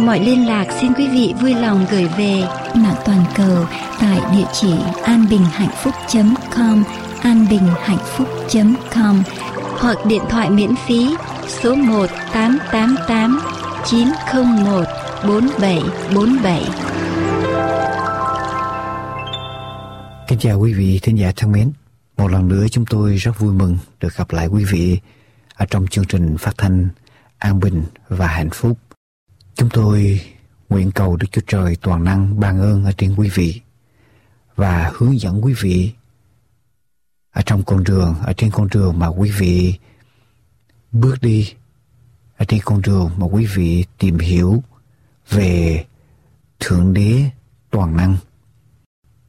mọi liên lạc xin quý vị vui lòng gửi về mạng toàn cầu tại địa chỉ anbinhhạnhphúc.com anbinhhạnhphúc.com hoặc điện thoại miễn phí số 1 888 901 4747. Kính chào quý vị thính giả thân mến. Một lần nữa chúng tôi rất vui mừng được gặp lại quý vị ở trong chương trình phát thanh An Bình và Hạnh Phúc. Chúng tôi nguyện cầu Đức Chúa Trời toàn năng ban ơn ở trên quý vị và hướng dẫn quý vị ở trong con đường, ở trên con đường mà quý vị bước đi, ở trên con đường mà quý vị tìm hiểu về Thượng Đế toàn năng.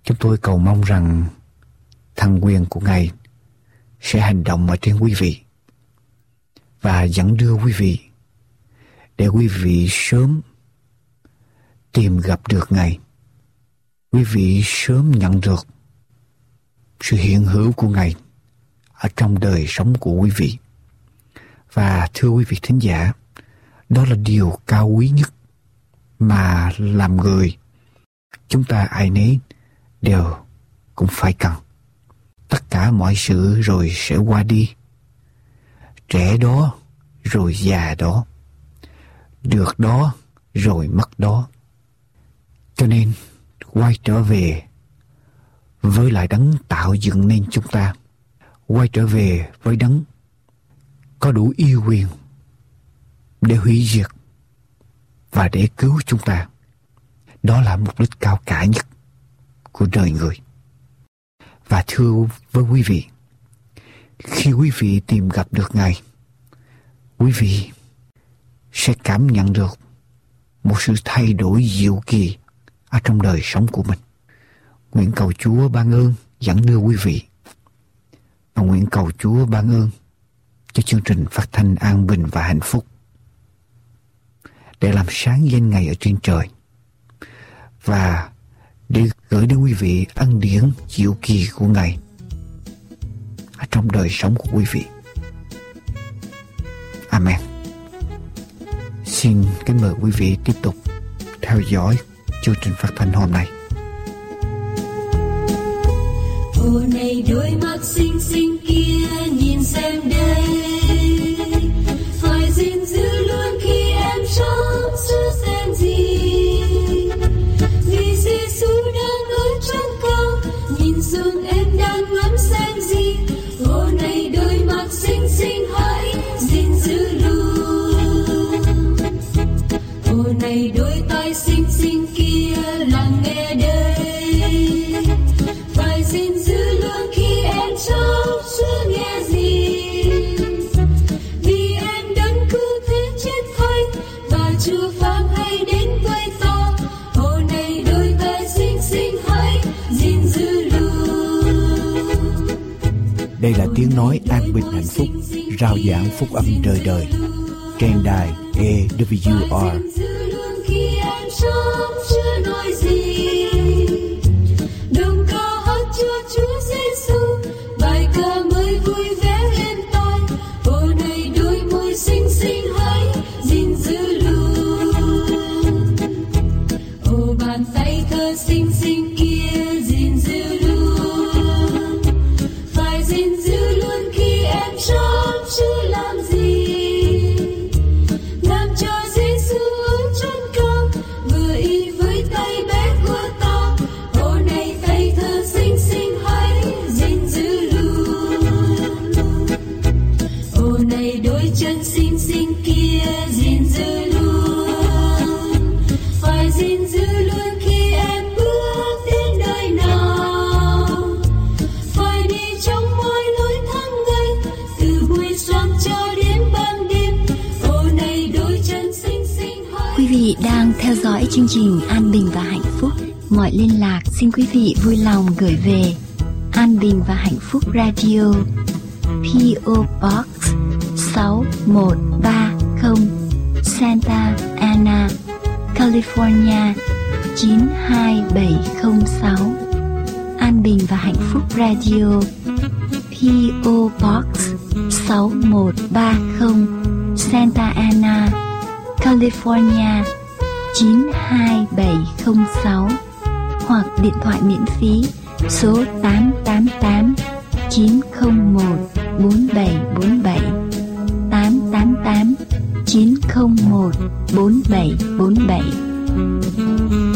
Chúng tôi cầu mong rằng thăng quyền của Ngài sẽ hành động ở trên quý vị và dẫn đưa quý vị để quý vị sớm tìm gặp được Ngài. Quý vị sớm nhận được sự hiện hữu của Ngài ở trong đời sống của quý vị. Và thưa quý vị thính giả, đó là điều cao quý nhất mà làm người chúng ta ai nấy đều cũng phải cần. Tất cả mọi sự rồi sẽ qua đi. Trẻ đó rồi già đó. Được đó rồi mất đó. Cho nên quay trở về với lại đấng tạo dựng nên chúng ta. Quay trở về với đấng có đủ yêu quyền để hủy diệt và để cứu chúng ta. Đó là mục đích cao cả nhất của đời người. Và thưa với quý vị, khi quý vị tìm gặp được Ngài, quý vị sẽ cảm nhận được một sự thay đổi diệu kỳ ở trong đời sống của mình. Nguyện cầu Chúa ban ơn, dẫn đưa quý vị và nguyện cầu Chúa ban ơn cho chương trình phát thanh an bình và hạnh phúc để làm sáng danh Ngài ở trên trời và để gửi đến quý vị ân điển diệu kỳ của Ngài ở trong đời sống của quý vị. Amen. Xin kính mời quý vị tiếp tục theo dõi chương trình phát thanh hôm nay. Ô này đôi mắt xinh này đôi tay xinh xinh kia lắng nghe đây. Phải gìn giữ luôn khi em trong chưa nghe gì. Vì em đấng cứu thế chết thay và chưa phán hay đến với ta. Hồ này đôi tay xinh xinh hãy gìn giữ luôn Đây là tiếng nói an bình hạnh phúc, rao giảng phúc âm đời đời. trên đài AWR. Quý vị vui lòng gửi về An Bình và Hạnh Phúc Radio PO Box 6130 Santa Ana, California 92706 An Bình và Hạnh Phúc Radio PO Box 6130 Santa Ana, California 92706 hoặc điện thoại miễn phí số 888 901 4747 888 901 4747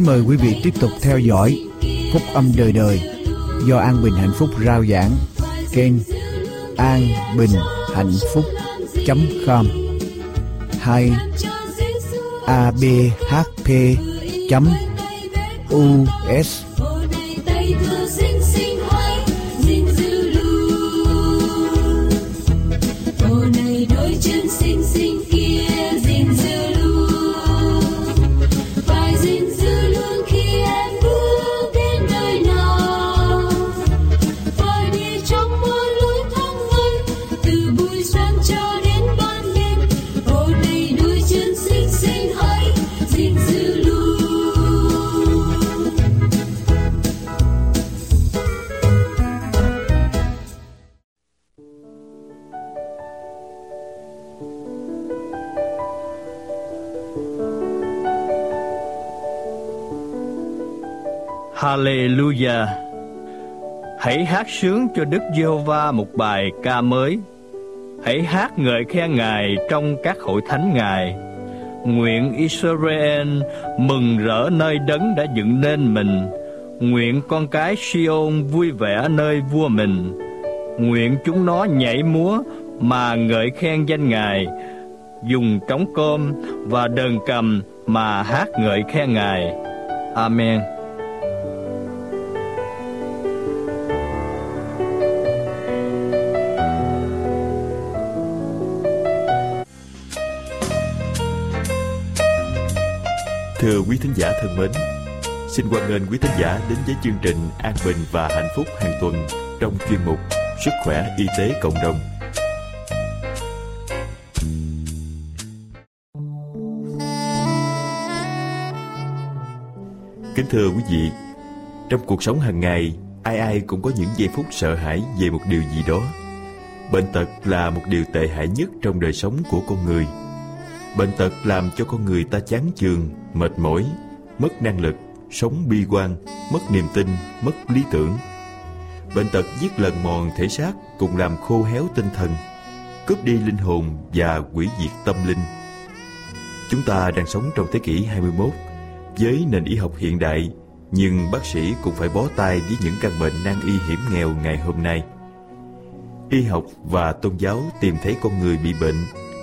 Kính mời quý vị tiếp tục theo dõi Phúc âm đời đời do An Bình Hạnh Phúc rao giảng, kênh an bình hạnh phúc com, hay abhp us Hãy hát sướng cho Đức Giê-hô-va một bài ca mới. Hãy hát ngợi khen Ngài trong các hội thánh Ngài. Nguyện Israel mừng rỡ nơi đấng đã dựng nên mình. Nguyện con cái Siôn vui vẻ nơi vua mình. Nguyện chúng nó nhảy múa mà ngợi khen danh Ngài. Dùng trống cơm và đờn cầm mà hát ngợi khen Ngài. Amen. Thưa quý thính giả thân mến, xin hoan nghênh quý thính giả đến với chương trình An Bình và Hạnh Phúc hàng tuần trong chuyên mục Sức khỏe y tế cộng đồng. Kính thưa quý vị, trong cuộc sống hàng ngày, ai ai cũng có những giây phút sợ hãi về một điều gì đó. Bệnh tật là một điều tệ hại nhất trong đời sống của con người. Bệnh tật làm cho con người ta chán chường, mệt mỏi, mất năng lực, sống bi quan, mất niềm tin, mất lý tưởng. Bệnh tật giết lần mòn thể xác cùng làm khô héo tinh thần, cướp đi linh hồn và hủy diệt tâm linh. Chúng ta đang sống trong thế kỷ 21 với nền y học hiện đại, nhưng bác sĩ cũng phải bó tay với những căn bệnh nan y hiểm nghèo ngày hôm nay. Y học và tôn giáo tìm thấy con người bị bệnh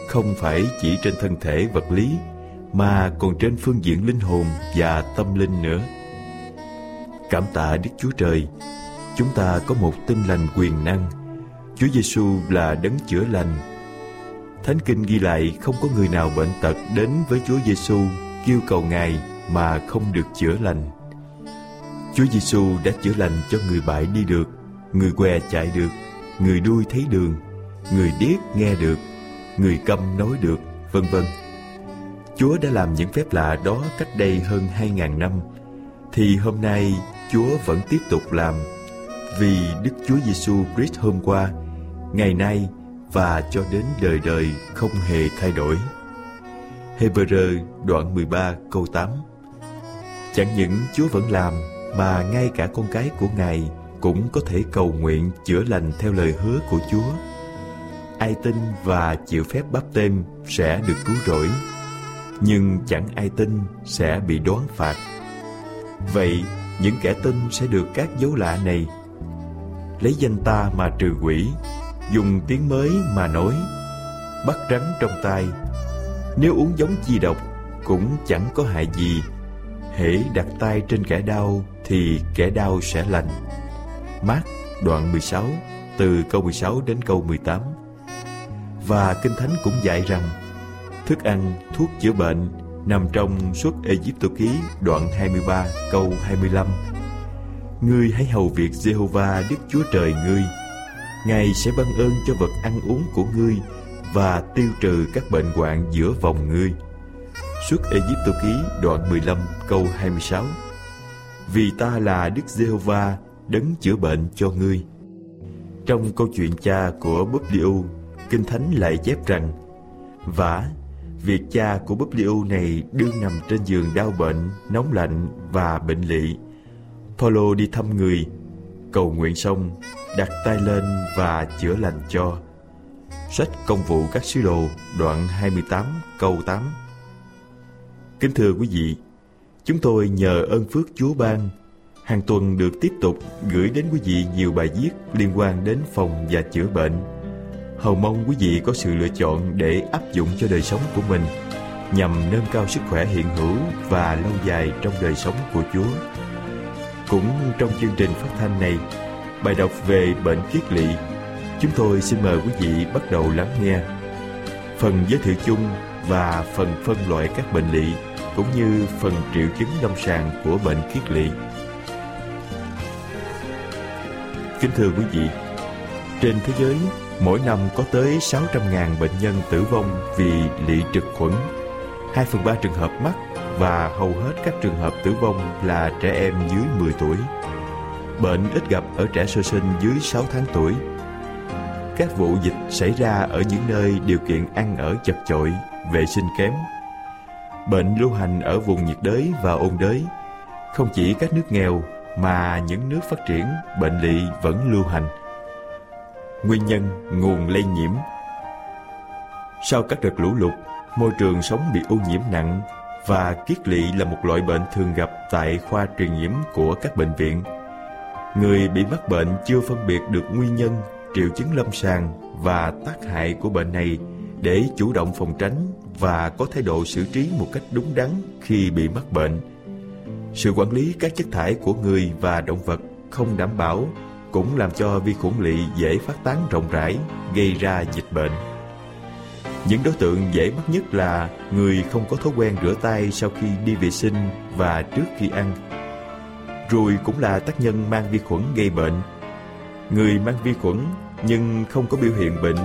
không phải chỉ trên thân thể vật lý mà còn trên phương diện linh hồn và tâm linh nữa. Cảm tạ Đức Chúa Trời, chúng ta có một tinh lành quyền năng. Chúa Giêsu là đấng chữa lành. Thánh kinh ghi lại không có người nào bệnh tật đến với Chúa Giêsu kêu cầu Ngài mà không được chữa lành. Chúa Giêsu đã chữa lành cho người bại đi được, người què chạy được, người đuôi thấy đường, người điếc nghe được, người câm nói được, vân vân. Chúa đã làm những phép lạ đó cách đây hơn 2.000 năm, thì hôm nay Chúa vẫn tiếp tục làm vì Đức Chúa Giêsu Christ hôm qua, ngày nay và cho đến đời đời không hề thay đổi. Hebrew đoạn 13 câu 8 Chẳng những Chúa vẫn làm mà ngay cả con cái của Ngài cũng có thể cầu nguyện chữa lành theo lời hứa của Chúa. Ai tin và chịu phép báp tên sẽ được cứu rỗi, nhưng chẳng ai tin sẽ bị đoán phạt. Vậy, những kẻ tin sẽ được các dấu lạ này lấy danh ta mà trừ quỷ, dùng tiếng mới mà nói, bắt rắn trong tay. Nếu uống giống chi độc, cũng chẳng có hại gì. Hễ đặt tay trên kẻ đau thì kẻ đau sẽ lành. Mát đoạn 16 từ câu 16 đến câu 18 và Kinh Thánh cũng dạy rằng thức ăn, thuốc chữa bệnh nằm trong suốt Egypto ký đoạn 23 câu 25. Ngươi hãy hầu việc Jehovah Đức Chúa Trời ngươi. Ngài sẽ ban ơn cho vật ăn uống của ngươi và tiêu trừ các bệnh hoạn giữa vòng ngươi. Suốt Egypto ký đoạn 15 câu 26. Vì ta là Đức Jehovah đấng chữa bệnh cho ngươi. Trong câu chuyện cha của Bob Liu Kinh Thánh lại chép rằng Vả, việc cha của Publiu này đương nằm trên giường đau bệnh, nóng lạnh và bệnh lị. Paulo đi thăm người, cầu nguyện xong, đặt tay lên và chữa lành cho. Sách Công vụ các sứ đồ, đoạn 28, câu 8 Kính thưa quý vị, chúng tôi nhờ ơn phước Chúa ban hàng tuần được tiếp tục gửi đến quý vị nhiều bài viết liên quan đến phòng và chữa bệnh Hầu mong quý vị có sự lựa chọn để áp dụng cho đời sống của mình, nhằm nâng cao sức khỏe hiện hữu và lâu dài trong đời sống của Chúa. Cũng trong chương trình phát thanh này, bài đọc về bệnh kiết lỵ, chúng tôi xin mời quý vị bắt đầu lắng nghe. Phần giới thiệu chung và phần phân loại các bệnh lỵ cũng như phần triệu chứng lâm sàng của bệnh kiết lỵ. Kính thưa quý vị, trên thế giới, mỗi năm có tới 600.000 bệnh nhân tử vong vì lỵ trực khuẩn. 2 phần 3 trường hợp mắc và hầu hết các trường hợp tử vong là trẻ em dưới 10 tuổi. Bệnh ít gặp ở trẻ sơ sinh dưới 6 tháng tuổi. Các vụ dịch xảy ra ở những nơi điều kiện ăn ở chật chội, vệ sinh kém. Bệnh lưu hành ở vùng nhiệt đới và ôn đới. Không chỉ các nước nghèo mà những nước phát triển, bệnh lỵ vẫn lưu hành. Nguyên nhân nguồn lây nhiễm Sau các đợt lũ lụt, môi trường sống bị ô nhiễm nặng và kiết lỵ là một loại bệnh thường gặp tại khoa truyền nhiễm của các bệnh viện. Người bị mắc bệnh chưa phân biệt được nguyên nhân, triệu chứng lâm sàng và tác hại của bệnh này để chủ động phòng tránh và có thái độ xử trí một cách đúng đắn khi bị mắc bệnh. Sự quản lý các chất thải của người và động vật không đảm bảo cũng làm cho vi khuẩn lỵ dễ phát tán rộng rãi, gây ra dịch bệnh. Những đối tượng dễ mắc nhất là người không có thói quen rửa tay sau khi đi vệ sinh và trước khi ăn. Ruồi cũng là tác nhân mang vi khuẩn gây bệnh. Người mang vi khuẩn nhưng không có biểu hiện bệnh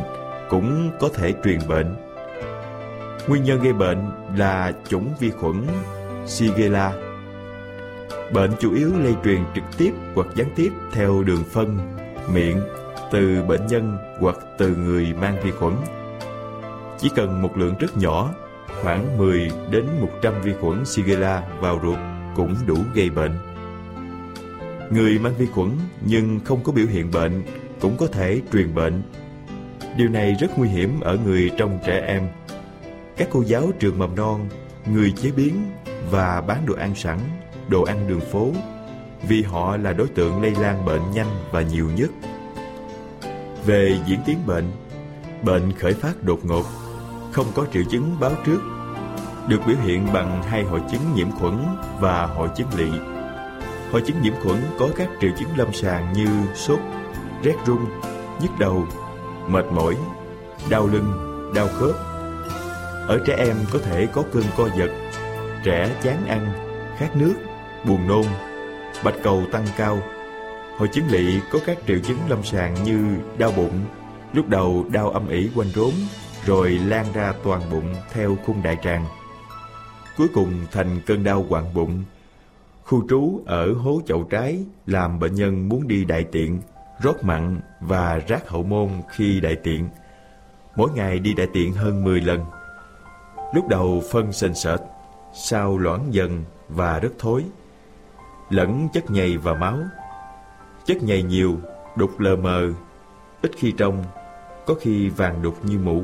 cũng có thể truyền bệnh. Nguyên nhân gây bệnh là chủng vi khuẩn Shigella. Bệnh chủ yếu lây truyền trực tiếp hoặc gián tiếp theo đường phân, miệng, từ bệnh nhân hoặc từ người mang vi khuẩn. Chỉ cần một lượng rất nhỏ, khoảng 10 đến 100 vi khuẩn Shigella vào ruột cũng đủ gây bệnh. Người mang vi khuẩn nhưng không có biểu hiện bệnh cũng có thể truyền bệnh. Điều này rất nguy hiểm ở người trong trẻ em. Các cô giáo trường mầm non, người chế biến và bán đồ ăn sẵn, đồ ăn đường phố vì họ là đối tượng lây lan bệnh nhanh và nhiều nhất. Về diễn tiến bệnh, bệnh khởi phát đột ngột không có triệu chứng báo trước, được biểu hiện bằng hai hội chứng nhiễm khuẩn và hội chứng lỵ. Hội chứng nhiễm khuẩn có các triệu chứng lâm sàng như sốt, rét run, nhức đầu, mệt mỏi, đau lưng, đau khớp. Ở trẻ em có thể có cơn co giật, trẻ chán ăn, khát nước, buồn nôn, bạch cầu tăng cao. Hội chứng lỵ có các triệu chứng lâm sàng như đau bụng, lúc đầu đau âm ỉ quanh rốn, rồi lan ra toàn bụng theo khung đại tràng. Cuối cùng thành cơn đau quặn bụng. Khu trú ở hố chậu trái làm bệnh nhân muốn đi đại tiện, rót mặn và rác hậu môn khi đại tiện. Mỗi ngày đi đại tiện hơn 10 lần. Lúc đầu phân sền sệt, sau loãng dần và rất thối. Lẫn chất nhầy và máu. Chất nhầy nhiều, đục lờ mờ, ít khi trong, có khi vàng đục như mũ.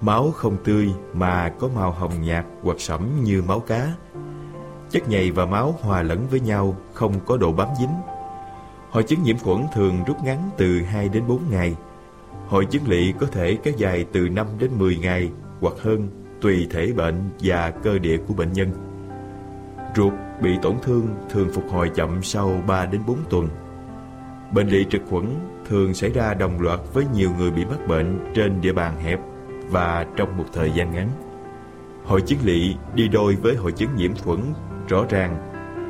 Máu không tươi mà có màu hồng nhạt hoặc sẫm như máu cá. Chất nhầy và máu hòa lẫn với nhau, không có độ bám dính. Hội chứng nhiễm khuẩn thường rút ngắn từ 2 đến 4 ngày. Hội chứng lỵ có thể kéo dài từ 5 đến 10 ngày hoặc hơn tùy thể bệnh và cơ địa của bệnh nhân. Ruột bị tổn thương thường phục hồi chậm sau 3 đến 4 tuần. Bệnh lỵ trực khuẩn thường xảy ra đồng loạt với nhiều người bị mắc bệnh trên địa bàn hẹp và trong một thời gian ngắn. Hội chứng lỵ đi đôi với hội chứng nhiễm khuẩn rõ ràng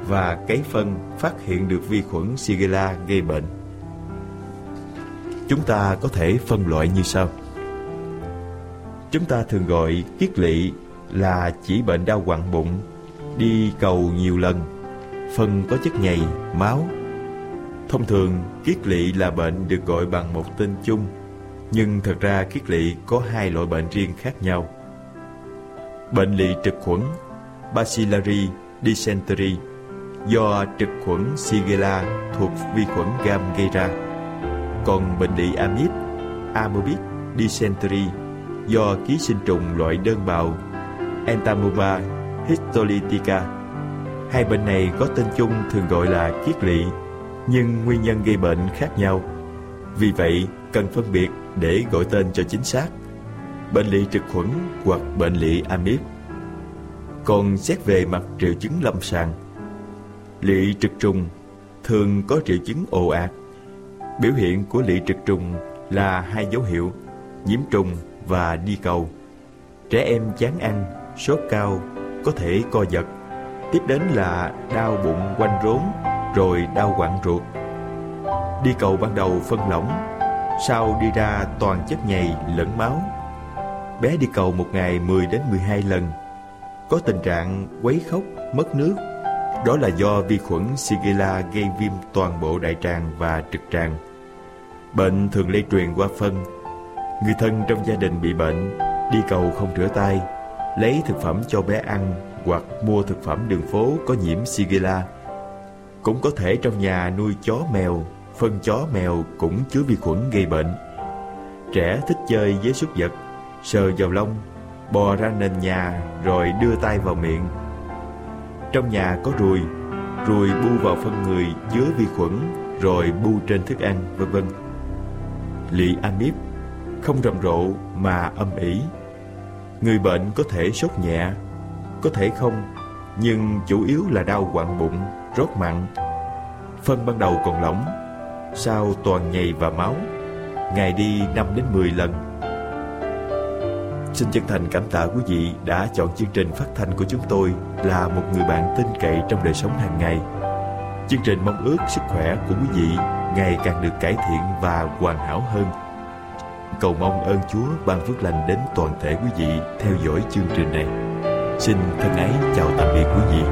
và cấy phân phát hiện được vi khuẩn Shigella gây bệnh. Chúng ta có thể phân loại như sau. Chúng ta thường gọi kiết lỵ là chỉ bệnh đau quặn bụng, đi cầu nhiều lần, phân có chất nhầy, máu. Thông thường, kiết lỵ là bệnh được gọi bằng một tên chung, nhưng thật ra kiết lỵ có hai loại bệnh riêng khác nhau. Bệnh lỵ trực khuẩn (bacillary dysentery do trực khuẩn Shigella thuộc vi khuẩn gam gây ra. Còn bệnh lỵ amip, Amoebic dysentery do ký sinh trùng loại đơn bào Entamoeba histolytica. Hai bệnh này có tên chung thường gọi là kiết lỵ, nhưng nguyên nhân gây bệnh khác nhau. Vì vậy, cần phân biệt để gọi tên cho chính xác. Bệnh lỵ trực khuẩn hoặc bệnh lỵ amip. Còn xét về mặt triệu chứng lâm sàng, lỵ trực trùng thường có triệu chứng ồ ạt. Biểu hiện của lỵ trực trùng là hai dấu hiệu nhiễm trùng và đi cầu. Trẻ em chán ăn, sốt cao, có thể co giật. Tiếp đến là đau bụng quanh rốn, rồi đau quặn ruột. Đi cầu ban đầu phân lỏng, sau đi ra toàn chất nhầy lẫn máu. Bé đi cầu một ngày 10 đến 12 lần. Có tình trạng quấy khóc, mất nước. Đó là do vi khuẩn Shigella gây viêm toàn bộ đại tràng và trực tràng. Bệnh thường lây truyền qua phân, Người thân trong gia đình bị bệnh, đi cầu không rửa tay, lấy thực phẩm cho bé ăn hoặc mua thực phẩm đường phố có nhiễm Shigella. Cũng có thể trong nhà nuôi chó mèo, phân chó mèo cũng chứa vi khuẩn gây bệnh. Trẻ thích chơi với súc vật, sờ vào lông, bò ra nền nhà rồi đưa tay vào miệng. Trong nhà có ruồi, ruồi bu vào phân người chứa vi khuẩn rồi bu trên thức ăn, vân vân. Lị amip không rầm rộ mà âm ỉ. Người bệnh có thể sốt nhẹ, có thể không, nhưng chủ yếu là đau quặn bụng, rót mặn. Phân ban đầu còn lỏng, sau toàn nhầy và máu, ngày đi 5 đến 10 lần. Xin chân thành cảm tạ quý vị đã chọn chương trình phát thanh của chúng tôi là một người bạn tin cậy trong đời sống hàng ngày. Chương trình mong ước sức khỏe của quý vị ngày càng được cải thiện và hoàn hảo hơn cầu mong ơn Chúa ban phước lành đến toàn thể quý vị theo dõi chương trình này. Xin thân ái chào tạm biệt quý vị.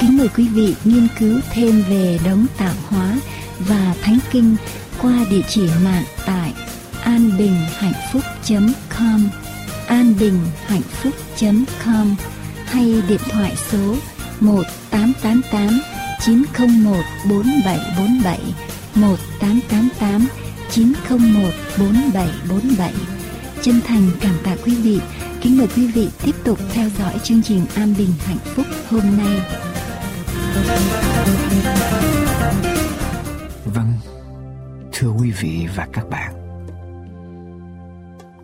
Kính mời quý vị nghiên cứu thêm về đấng tạo hóa và thánh kinh qua địa chỉ mạng tại anbinhhạnhphúc.com anbinhhạnhphúc.com hay điện thoại số 1888 901 4747 1888 901 4747 Chân thành cảm tạ quý vị Kính mời quý vị tiếp tục theo dõi chương trình An Bình Hạnh Phúc hôm nay. Vâng, thưa quý vị và các bạn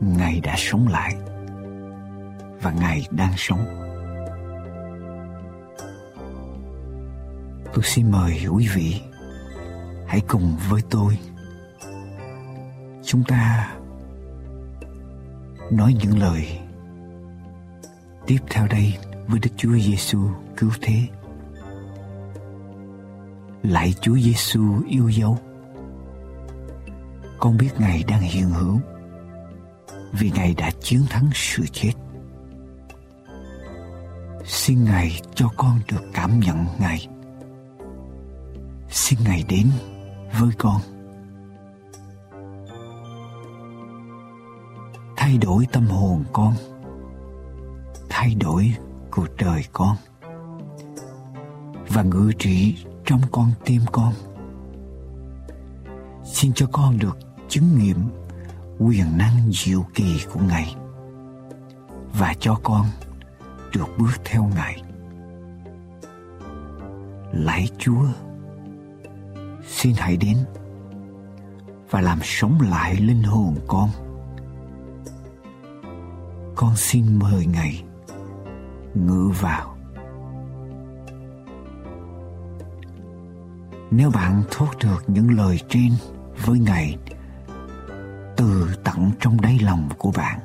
Ngài đã sống lại và Ngài đang sống. tôi xin mời quý vị hãy cùng với tôi chúng ta nói những lời tiếp theo đây với Đức Chúa Giêsu cứu thế. Lạy Chúa Giêsu yêu dấu. Con biết Ngài đang hiện hữu vì Ngài đã chiến thắng sự chết. Xin Ngài cho con được cảm nhận Ngài. Xin Ngài đến với con. Thay đổi tâm hồn con. Thay đổi cuộc đời con. Và ngự trị trong con tim con. Xin cho con được chứng nghiệm quyền năng diệu kỳ của Ngài và cho con được bước theo Ngài. Lạy Chúa, xin hãy đến và làm sống lại linh hồn con. Con xin mời Ngài ngự vào. Nếu bạn thốt được những lời trên với Ngài từ tận trong đáy lòng của bạn,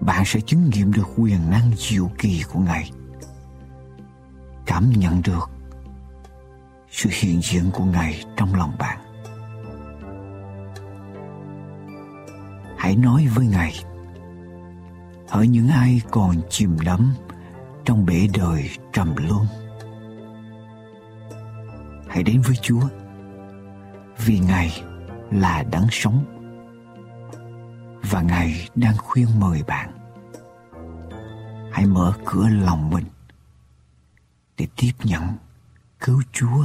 bạn sẽ chứng nghiệm được quyền năng diệu kỳ của Ngài. Cảm nhận được sự hiện diện của Ngài trong lòng bạn. Hãy nói với Ngài ở những ai còn chìm đắm trong bể đời trầm luân. Hãy đến với Chúa vì Ngài là đáng sống và Ngài đang khuyên mời bạn. Hãy mở cửa lòng mình để tiếp nhận, cứu Chúa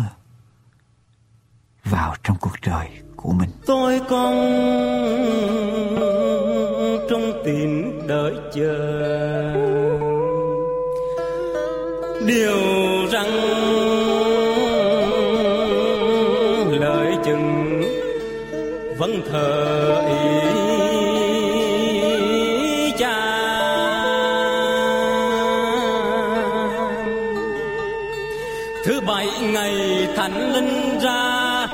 vào trong cuộc đời của mình. tôi con trong tin đợi chờ điều rằng ngày thánh linh ra,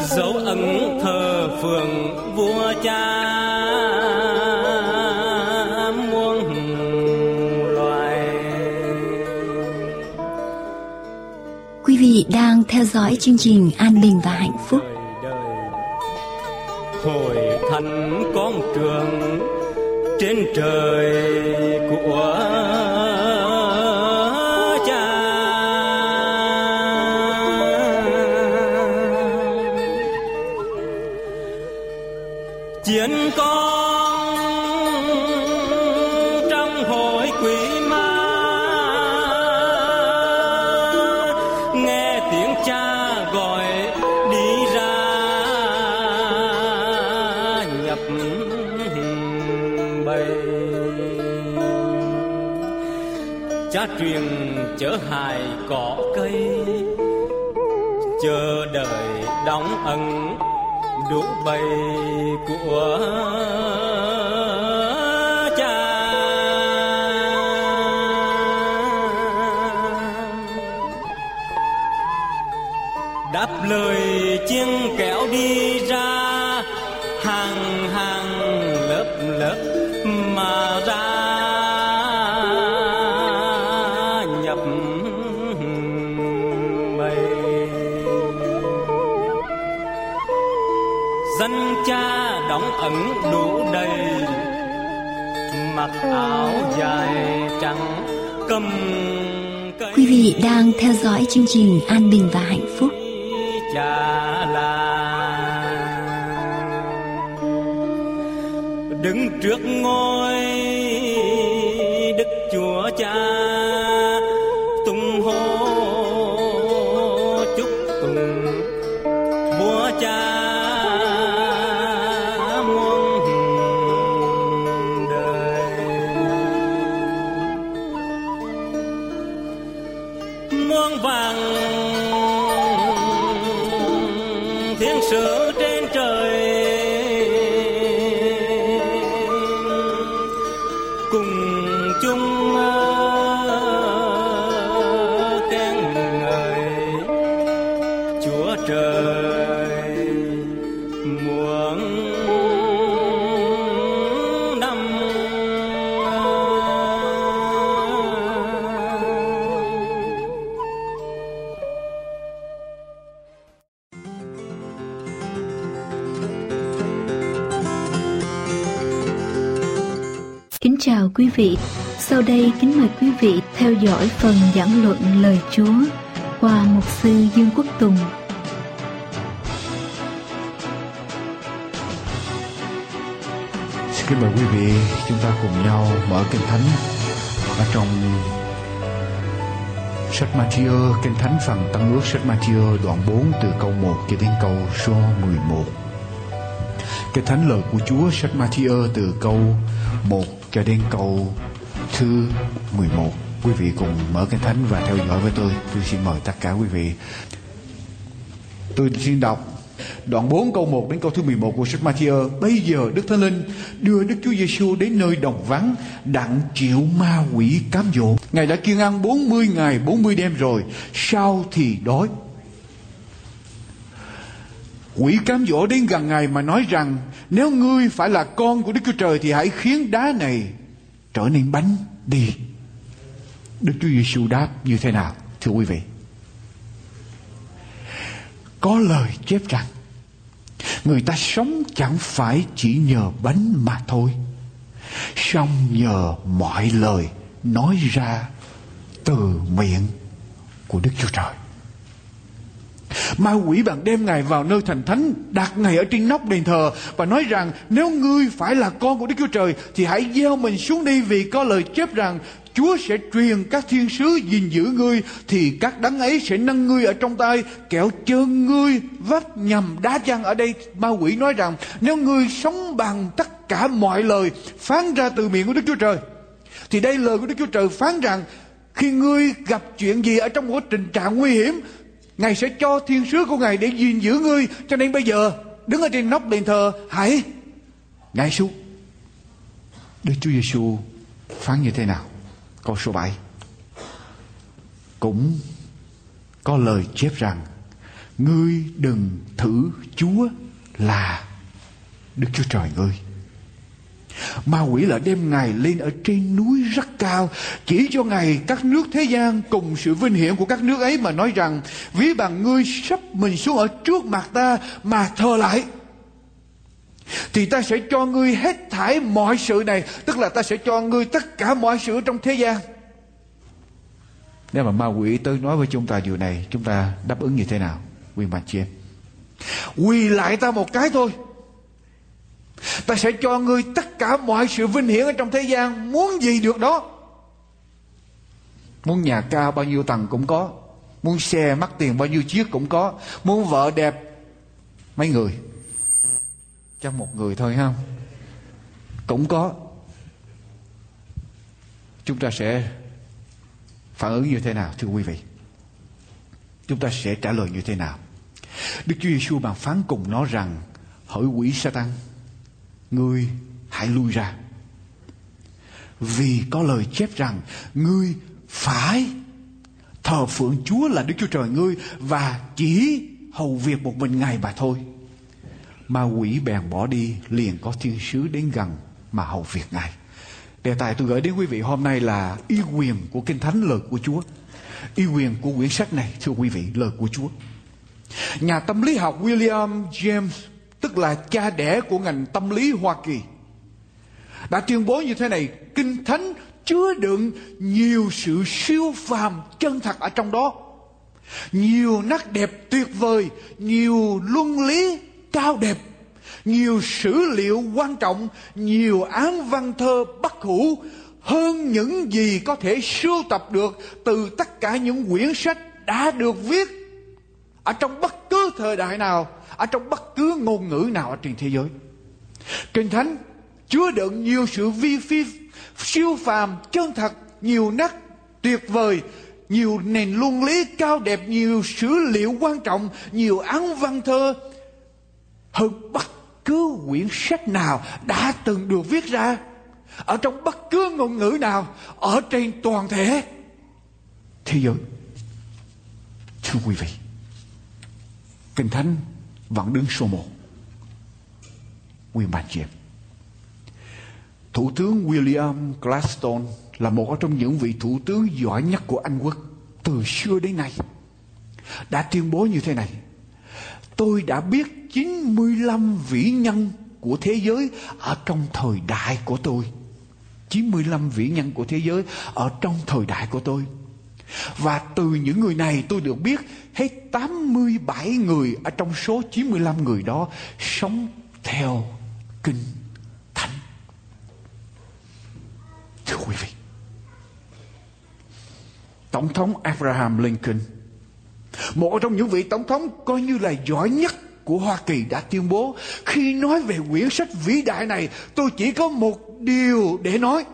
dấu ấn thờ phượng vua cha muôn loài Quý vị đang theo dõi chương trình An Bình và Hạnh Phúc. Trường. Trên trời của đủ bầy của cha. Đáp lời chiêng kéo đi ra ẩn đủ đầy mặc áo dài trắng cầm Quý vị đang theo dõi chương trình An Bình và Hạnh Phúc. cha là đứng trước ngôi vị. Sau đây, kính mời quý vị theo dõi phần giảng luận lời Chúa qua mục sư Dương Quốc Tùng. Xin kính mời quý vị chúng ta cùng nhau mở kinh thánh ở trong sách Matthew, kinh thánh phần Tăng ước sách Matthew đoạn 4 từ câu 1 cho đến câu số 11. Kinh thánh lời của Chúa sách Matthew từ câu 1 cho đến câu thứ 11. Quý vị cùng mở kinh thánh và theo dõi với tôi. Tôi xin mời tất cả quý vị. Tôi xin đọc Đoạn 4 câu 1 đến câu thứ 11 của sách Matthew Bây giờ Đức Thánh Linh đưa Đức Chúa Giêsu đến nơi đồng vắng, Đặng chịu ma quỷ cám dỗ Ngài đã kiêng ăn 40 ngày 40 đêm rồi Sau thì đói Quỷ cám dỗ đến gần Ngài mà nói rằng, Nếu ngươi phải là con của Đức Chúa Trời Thì hãy khiến đá này trở nên bánh đi. Đức Chúa Giêsu đáp như thế nào, Thưa quý vị? Có lời chép rằng, Người ta sống chẳng phải chỉ nhờ bánh mà thôi. Song nhờ mọi lời nói ra từ miệng của Đức Chúa Trời. Ma quỷ bạn đem Ngài vào nơi thành thánh, Đặt Ngài ở trên nóc đền thờ Và nói rằng, nếu ngươi phải là con của Đức Chúa Trời, Thì hãy gieo mình xuống đi Vì có lời chép rằng, Chúa sẽ truyền các thiên sứ gìn giữ ngươi, Thì các đấng ấy sẽ nâng ngươi ở trong tay Kẹo chân ngươi vấp nhầm đá chăng Ở đây. Ma quỷ nói rằng, Nếu ngươi sống bằng tất cả mọi lời Phán ra từ miệng của Đức Chúa Trời, Thì đây lời của Đức Chúa Trời phán rằng, Khi ngươi gặp chuyện gì ở trong một tình trạng nguy hiểm Ngài sẽ cho thiên sứ của Ngài để gìn giữ ngươi. Cho nên bây giờ, đứng ở trên nóc đền thờ, Hãy ngài xuống. Đức Chúa Giêsu phán như thế nào? Câu số 7 Cũng có lời chép rằng, Ngươi đừng thử Chúa là Đức Chúa Trời ngươi. Ma quỷ là đem Ngài lên ở trên núi rất cao, Chỉ cho Ngài các nước thế gian Cùng sự vinh hiển của các nước ấy Mà nói rằng, Ví bằng ngươi sắp mình xuống ở trước mặt ta Mà thờ lại, thì ta sẽ cho ngươi hết thải mọi sự này, tức là ta sẽ cho ngươi tất cả mọi sự trong thế gian. Nếu mà ma quỷ tới nói với chúng ta điều này, chúng ta đáp ứng như thế nào, quý bà chị em? Quỳ lại ta một cái thôi ta sẽ cho ngươi tất cả mọi sự vinh hiển ở trong thế gian. Muốn gì được đó? Muốn nhà cao bao nhiêu tầng cũng có. Muốn xe mắc tiền bao nhiêu chiếc cũng có. Muốn vợ đẹp mấy người? Cho một người thôi không cũng có. Chúng ta sẽ phản ứng như thế nào, thưa quý vị? Chúng ta sẽ trả lời như thế nào? Đức chúa giêsu bàn phán cùng nó rằng, hỡi quỷ sa tăng ngươi hãy lui ra. Vì có lời chép rằng, ngươi phải thờ phượng chúa là đức chúa trời ngươi và chỉ hầu việc một mình ngài mà thôi. Ma quỷ bèn bỏ đi, liền có thiên sứ đến gần mà hầu việc ngài. Đề tài tôi gửi đến quý vị hôm nay là y quyền của kinh thánh lời của chúa. Y quyền của quyển sách này, thưa quý vị, lời của chúa. Nhà tâm lý học william james tức là cha đẻ của ngành tâm lý hoa kỳ. Đã tuyên bố như thế này, kinh thánh chứa đựng nhiều sự siêu phàm chân thật ở trong đó. Nhiều nét đẹp tuyệt vời, nhiều luân lý cao đẹp, nhiều sử liệu quan trọng, nhiều án văn thơ bất hủ hơn những gì có thể sưu tập được từ tất cả những quyển sách đã được viết. Ở trong bất cứ thời đại nào ở trong bất cứ ngôn ngữ nào ở trên thế giới. Kinh thánh chứa đựng nhiều sự vi phi, siêu phàm, chân thật, nhiều nét tuyệt vời, nhiều nền luân lý cao đẹp, nhiều sử liệu quan trọng, nhiều án văn thơ. Hơn bất cứ quyển sách nào đã từng được viết ra ở trong bất cứ ngôn ngữ nào ở trên toàn thể thế giới. Thưa quý vị, Kinh Thánh vẫn đứng số một. Nguyên bản chuyện. Thủ tướng William Gladstone là một trong những vị thủ tướng giỏi nhất của Anh quốc từ xưa đến nay. Đã tuyên bố như thế này. Tôi đã biết 95 vĩ nhân của thế giới ở trong thời đại của tôi. 95 vĩ nhân của thế giới ở trong thời đại của tôi. Và từ những người này tôi được biết hết 87 người ở trong số 95 người đó sống theo kinh thánh. Thưa quý vị, Tổng thống Abraham Lincoln, một trong những vị tổng thống coi như là giỏi nhất của Hoa Kỳ đã tuyên bố khi nói về quyển sách vĩ đại này tôi chỉ có một điều để nói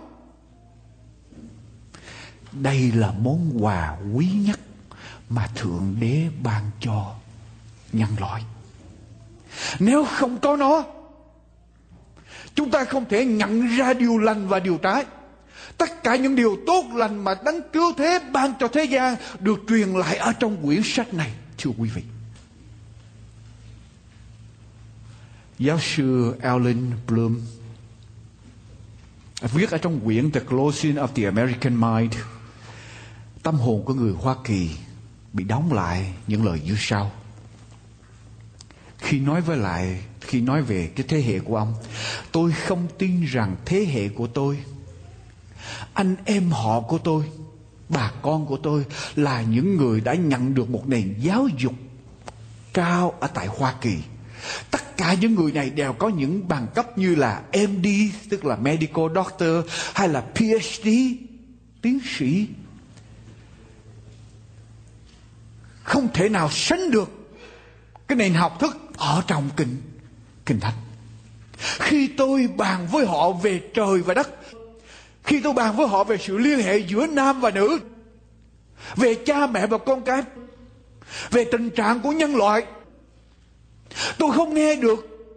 đây là món quà quý nhất mà Thượng Đế ban cho nhân loại. Nếu không có nó, chúng ta không thể nhận ra điều lành và điều trái. Tất cả những điều tốt lành mà đấng cứu thế ban cho thế gian được truyền lại ở trong quyển sách này, thưa quý vị. Giáo sư Alan Bloom viết ở trong quyển The Closing of the American Mind tâm hồn của người Hoa Kỳ bị đóng lại những lời như sau. Khi nói với lại, khi nói về cái thế hệ của ông, tôi không tin rằng thế hệ của tôi, anh em họ của tôi, bà con của tôi là những người đã nhận được một nền giáo dục cao ở tại Hoa Kỳ. Tất cả những người này đều có những bằng cấp như là MD, tức là Medical Doctor, hay là PhD, tiến sĩ không thể nào sánh được cái nền học thức ở trong kinh kinh thánh. Khi tôi bàn với họ về trời và đất, khi tôi bàn với họ về sự liên hệ giữa nam và nữ, về cha mẹ và con cái, về tình trạng của nhân loại, tôi không nghe được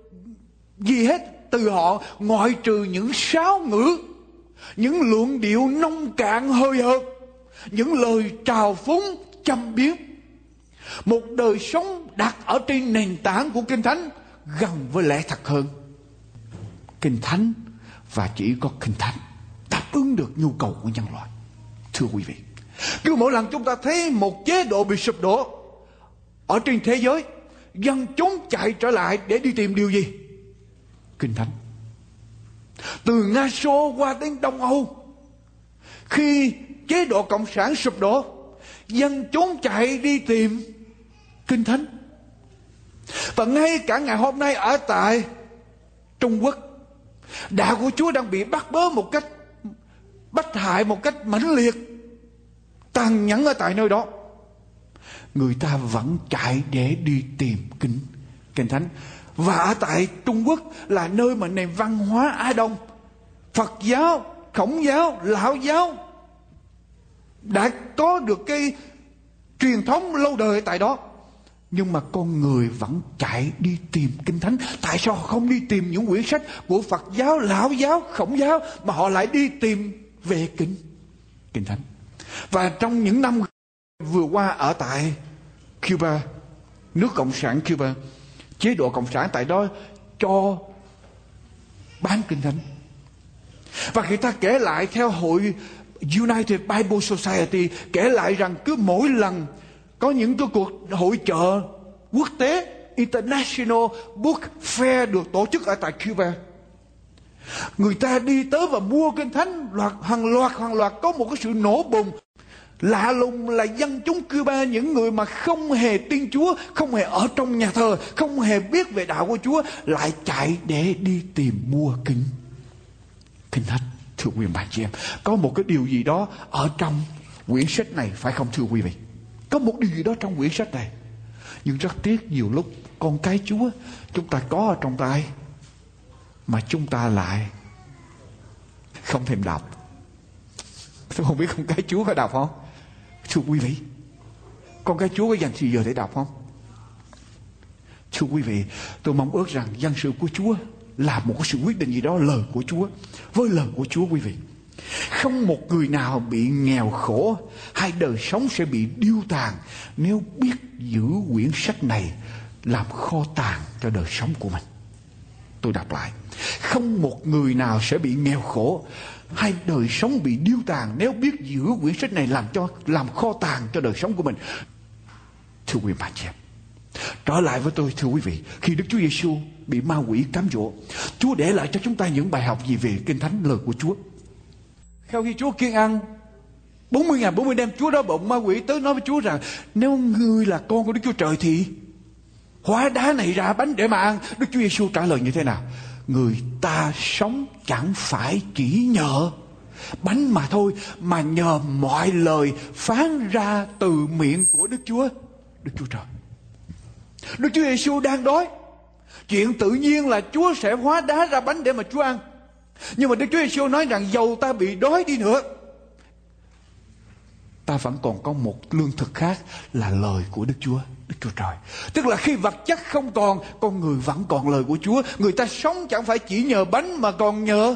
gì hết từ họ, ngoại trừ những sáo ngữ, những luận điệu nông cạn, hơi hợt, những lời trào phúng, châm biếm một đời sống đặt ở trên nền tảng của Kinh Thánh gần với lẽ thật hơn. Kinh Thánh và chỉ có Kinh Thánh đáp ứng được nhu cầu của nhân loại. Thưa quý vị, cứ mỗi lần chúng ta thấy một chế độ bị sụp đổ ở trên thế giới, dân chúng chạy trở lại để đi tìm điều gì? Kinh Thánh. Từ Nga Xô qua đến Đông Âu, khi chế độ Cộng sản sụp đổ, dân chúng chạy đi tìm Kinh Thánh. Và ngay cả ngày hôm nay ở tại Trung Quốc, đạo của Chúa đang bị bắt bớ một cách bắt hại một cách mãnh liệt, tàn nhẫn ở tại nơi đó. Người ta vẫn chạy để đi tìm kinh kinh thánh. Và ở tại Trung Quốc là nơi mà nền văn hóa Á Đông, Phật giáo, Khổng giáo, Lão giáo đã có được cái truyền thống lâu đời tại đó. Nhưng mà con người vẫn chạy đi tìm kinh thánh. Tại sao họ không đi tìm những quyển sách của phật giáo, lão giáo, khổng giáo, mà họ lại đi tìm về kinh kinh thánh? Và trong những năm vừa qua ở tại cuba, nước cộng sản cuba, chế độ cộng sản tại đó cho bán kinh thánh. Và người ta kể lại theo hội United Bible Society kể lại rằng cứ mỗi lần có những cái cuộc hội trợ quốc tế International Book Fair được tổ chức ở tại Cuba. Người ta đi tới và mua kinh thánh loạt hàng loạt hàng loạt có một cái sự nổ bùng lạ lùng là dân chúng Cuba những người mà không hề tin Chúa, không hề ở trong nhà thờ, không hề biết về đạo của Chúa lại chạy để đi tìm mua kinh kinh thánh. Thưa quý bà chị em, có một cái điều gì đó ở trong quyển sách này phải không thưa quý vị? Có một điều gì đó trong quyển sách này. Nhưng rất tiếc nhiều lúc con cái Chúa chúng ta có ở trong tay mà chúng ta lại không thèm đọc. Tôi không biết con cái Chúa có đọc không? Thưa quý vị, con cái Chúa có dành thời giờ để đọc không? Thưa quý vị, tôi mong ước rằng dân sự của Chúa là một sự quyết định gì đó, lời của Chúa với lời của Chúa, quý vị. Không một người nào bị nghèo khổ hay đời sống sẽ bị điêu tàn nếu biết giữ quyển sách này làm kho tàng cho đời sống của mình tôi đọc lại, không một người nào sẽ bị nghèo khổ hay đời sống bị điêu tàn nếu biết giữ quyển sách này làm cho, làm kho tàng cho đời sống của mình thưa quý bà chị em trở lại với tôi, thưa quý vị. Khi Đức Chúa Giêsu bị ma quỷ cám dỗ, Chúa để lại cho chúng ta những bài học gì về kinh thánh, lời của Chúa? Sau khi Chúa kiên ăn 40 ngày 40 đêm, Chúa đói bụng, ma quỷ tới nói với Chúa rằng, nếu ngươi là con của Đức Chúa Trời thì hóa đá này ra bánh để mà ăn. Đức Chúa Giêsu trả lời như thế nào? Người ta sống chẳng phải chỉ nhờ bánh mà thôi, mà nhờ mọi lời phán ra từ miệng của Đức Chúa. Đức Chúa Trời Đức Chúa Giêsu đang đói chuyện tự nhiên là Chúa sẽ hóa đá ra bánh để mà Chúa ăn nhưng mà Đức Chúa Giêsu nói rằng dầu ta bị đói đi nữa ta vẫn còn có một lương thực khác là lời của Đức Chúa, Đức Chúa Trời. Tức là khi vật chất không còn, con người vẫn còn lời của Chúa. Người ta sống chẳng phải chỉ nhờ bánh mà còn nhờ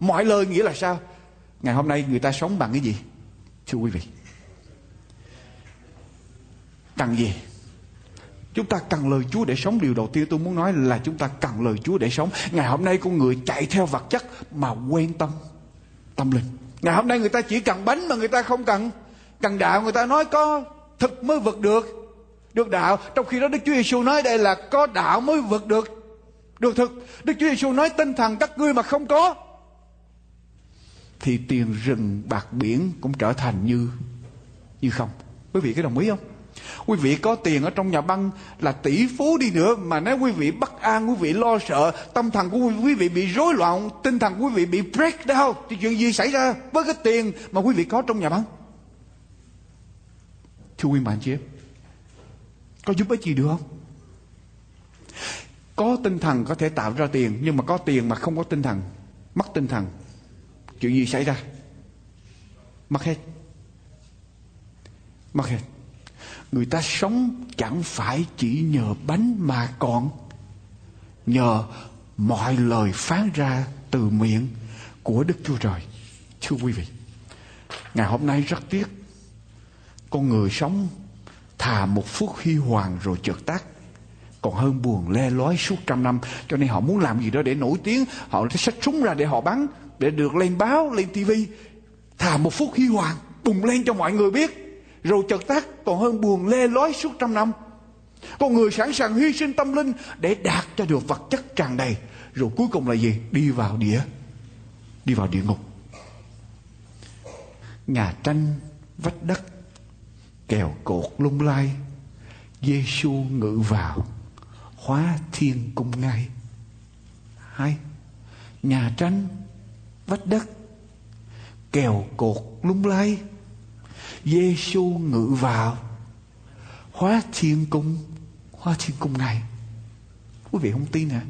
mọi lời nghĩa là sao? Ngày hôm nay người ta sống bằng cái gì? Thưa quý vị. Cần gì? Chúng ta cần lời Chúa để sống. Điều đầu tiên tôi muốn nói là chúng ta cần lời Chúa để sống. Ngày hôm nay con người chạy theo vật chất Mà quên tâm Tâm linh. Ngày hôm nay người ta chỉ cần bánh mà người ta không cần. Cần đạo người ta nói có thực mới vượt được. Được đạo. Trong khi đó Đức Chúa Giêsu nói đây là có đạo mới vượt được. Được thực. Đức Chúa Giêsu nói tinh thần các ngươi mà không có, Thì tiền rừng bạc biển cũng trở thành như Như không. Quý vị có đồng ý không? Quý vị có tiền ở trong nhà băng là tỷ phú đi nữa mà nếu quý vị bất an, quý vị lo sợ, tâm thần của quý vị bị rối loạn, tinh thần của quý vị bị break down thì chuyện gì xảy ra? Với cái tiền mà quý vị có trong nhà băng? Thưa quý bạn chị em Có giúp ích gì được không? Có tinh thần có thể tạo ra tiền Nhưng mà có tiền mà không có tinh thần Mất tinh thần Chuyện gì xảy ra? Mất hết. Mất hết. Người ta sống chẳng phải chỉ nhờ bánh mà còn. Nhờ mọi lời phán ra từ miệng của Đức Chúa Trời. Thưa quý vị, Ngày hôm nay rất tiếc. Con người sống thà một phút huy hoàng rồi chợt tắt. Còn hơn buồn le lói suốt trăm năm. Cho nên họ muốn làm gì đó để nổi tiếng. Họ sẽ xách súng ra để họ bắn, để được lên báo, lên tivi thà một phút huy hoàng, bùng lên cho mọi người biết rồi chợt tác còn hơn buồn lê lói suốt trăm năm. Con người sẵn sàng hy sinh tâm linh để đạt cho được vật chất tràn đầy. Rồi cuối cùng là gì? Đi vào địa. Đi vào địa ngục. Nhà tranh, vách đất, kèo cột lung lay Giêsu ngự vào, hóa thiên cung ngay. Hai, nhà tranh, vách đất, kèo cột lung lay Giêsu ngự vào. Hóa thiên cung hóa thiên cung này, quý vị không tin hả?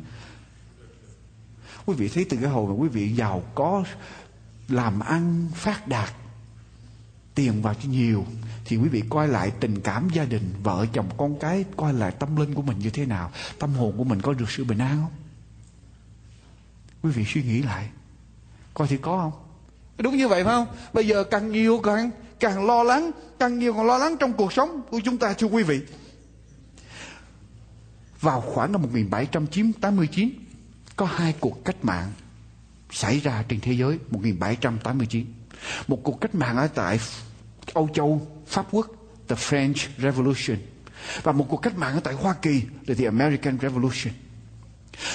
Quý vị thấy từ cái hồi mà quý vị giàu có làm ăn phát đạt tiền vào cho nhiều thì quý vị coi lại tình cảm gia đình vợ chồng con cái coi lại tâm linh của mình như thế nào tâm hồn của mình có được sự bình an không? Quý vị suy nghĩ lại coi thì có không? Đúng như vậy phải không? Bây giờ càng nhiều càng càng lo lắng, càng nhiều còn lo lắng trong cuộc sống của chúng ta, thưa quý vị. Vào khoảng năm 1789 có hai cuộc cách mạng xảy ra trên thế giới 1789 một cuộc cách mạng ở tại Âu Châu, Pháp Quốc, The French Revolution. Và một cuộc cách mạng ở tại Hoa Kỳ, là The American Revolution.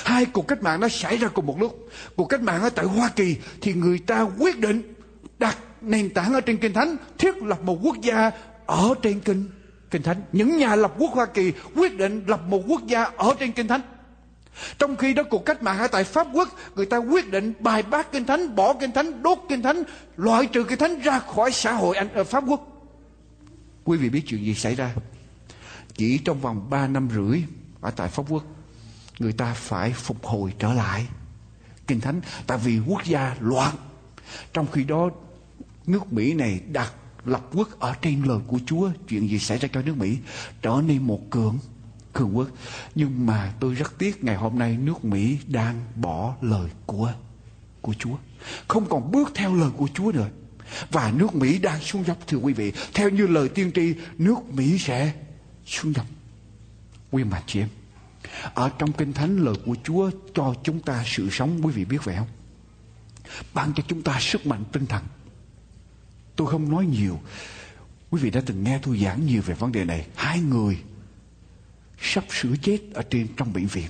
Hai cuộc cách mạng nó xảy ra cùng một lúc. Cuộc cách mạng ở tại Hoa Kỳ thì người ta quyết định đặt nền tảng ở trên kinh thánh thiết lập một quốc gia ở trên kinh kinh thánh. Những nhà lập quốc Hoa Kỳ quyết định lập một quốc gia ở trên kinh thánh. Trong khi đó cuộc cách mạng ở tại Pháp Quốc Người ta quyết định bài bác kinh thánh Bỏ kinh thánh, đốt kinh thánh Loại trừ kinh thánh ra khỏi xã hội Anh ở Pháp Quốc. Quý vị biết chuyện gì xảy ra? Chỉ trong vòng 3 năm rưỡi Ở tại Pháp Quốc Người ta phải phục hồi trở lại Kinh Thánh Tại vì quốc gia loạn. Trong khi đó nước Mỹ này đặt lập quốc ở trên lời của Chúa Chuyện gì xảy ra cho nước Mỹ Trở nên một cường cường quốc Nhưng mà tôi rất tiếc ngày hôm nay nước Mỹ đang bỏ lời của của Chúa Không còn bước theo lời của Chúa nữa và nước Mỹ đang xuống dốc thưa quý vị. Theo như lời tiên tri, nước Mỹ sẽ xuống dốc. Quý mà chị em, ở trong Kinh Thánh lời của Chúa cho chúng ta sự sống quý vị biết vậy không? Ban cho chúng ta sức mạnh tinh thần. Tôi không nói nhiều. Quý vị đã từng nghe tôi giảng nhiều về vấn đề này. Hai người sắp sửa chết ở trên trong bệnh viện.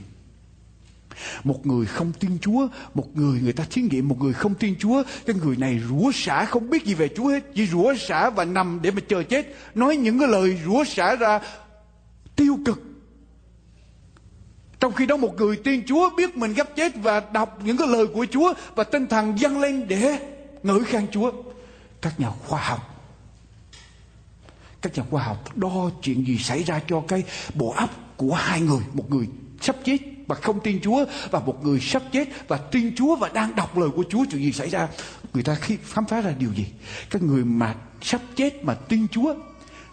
Một người không tin Chúa, một người người ta thí nghiệm, một người không tin Chúa. Cái người này rủa xả không biết gì về Chúa hết. Chỉ rủa xả và nằm để mà chờ chết. Nói những cái lời rủa xả ra tiêu cực. Trong khi đó một người tin Chúa biết mình gấp chết và đọc những cái lời của Chúa và tinh thần dâng lên để ngợi khen Chúa. Các nhà khoa học. Các nhà khoa học đo chuyện gì xảy ra cho cái bộ óc của hai người, một người sắp chết và không tin Chúa, và một người sắp chết và tin Chúa và đang đọc lời của Chúa chuyện gì xảy ra. Người ta khi khám phá ra điều gì? Các người mà sắp chết mà tin Chúa,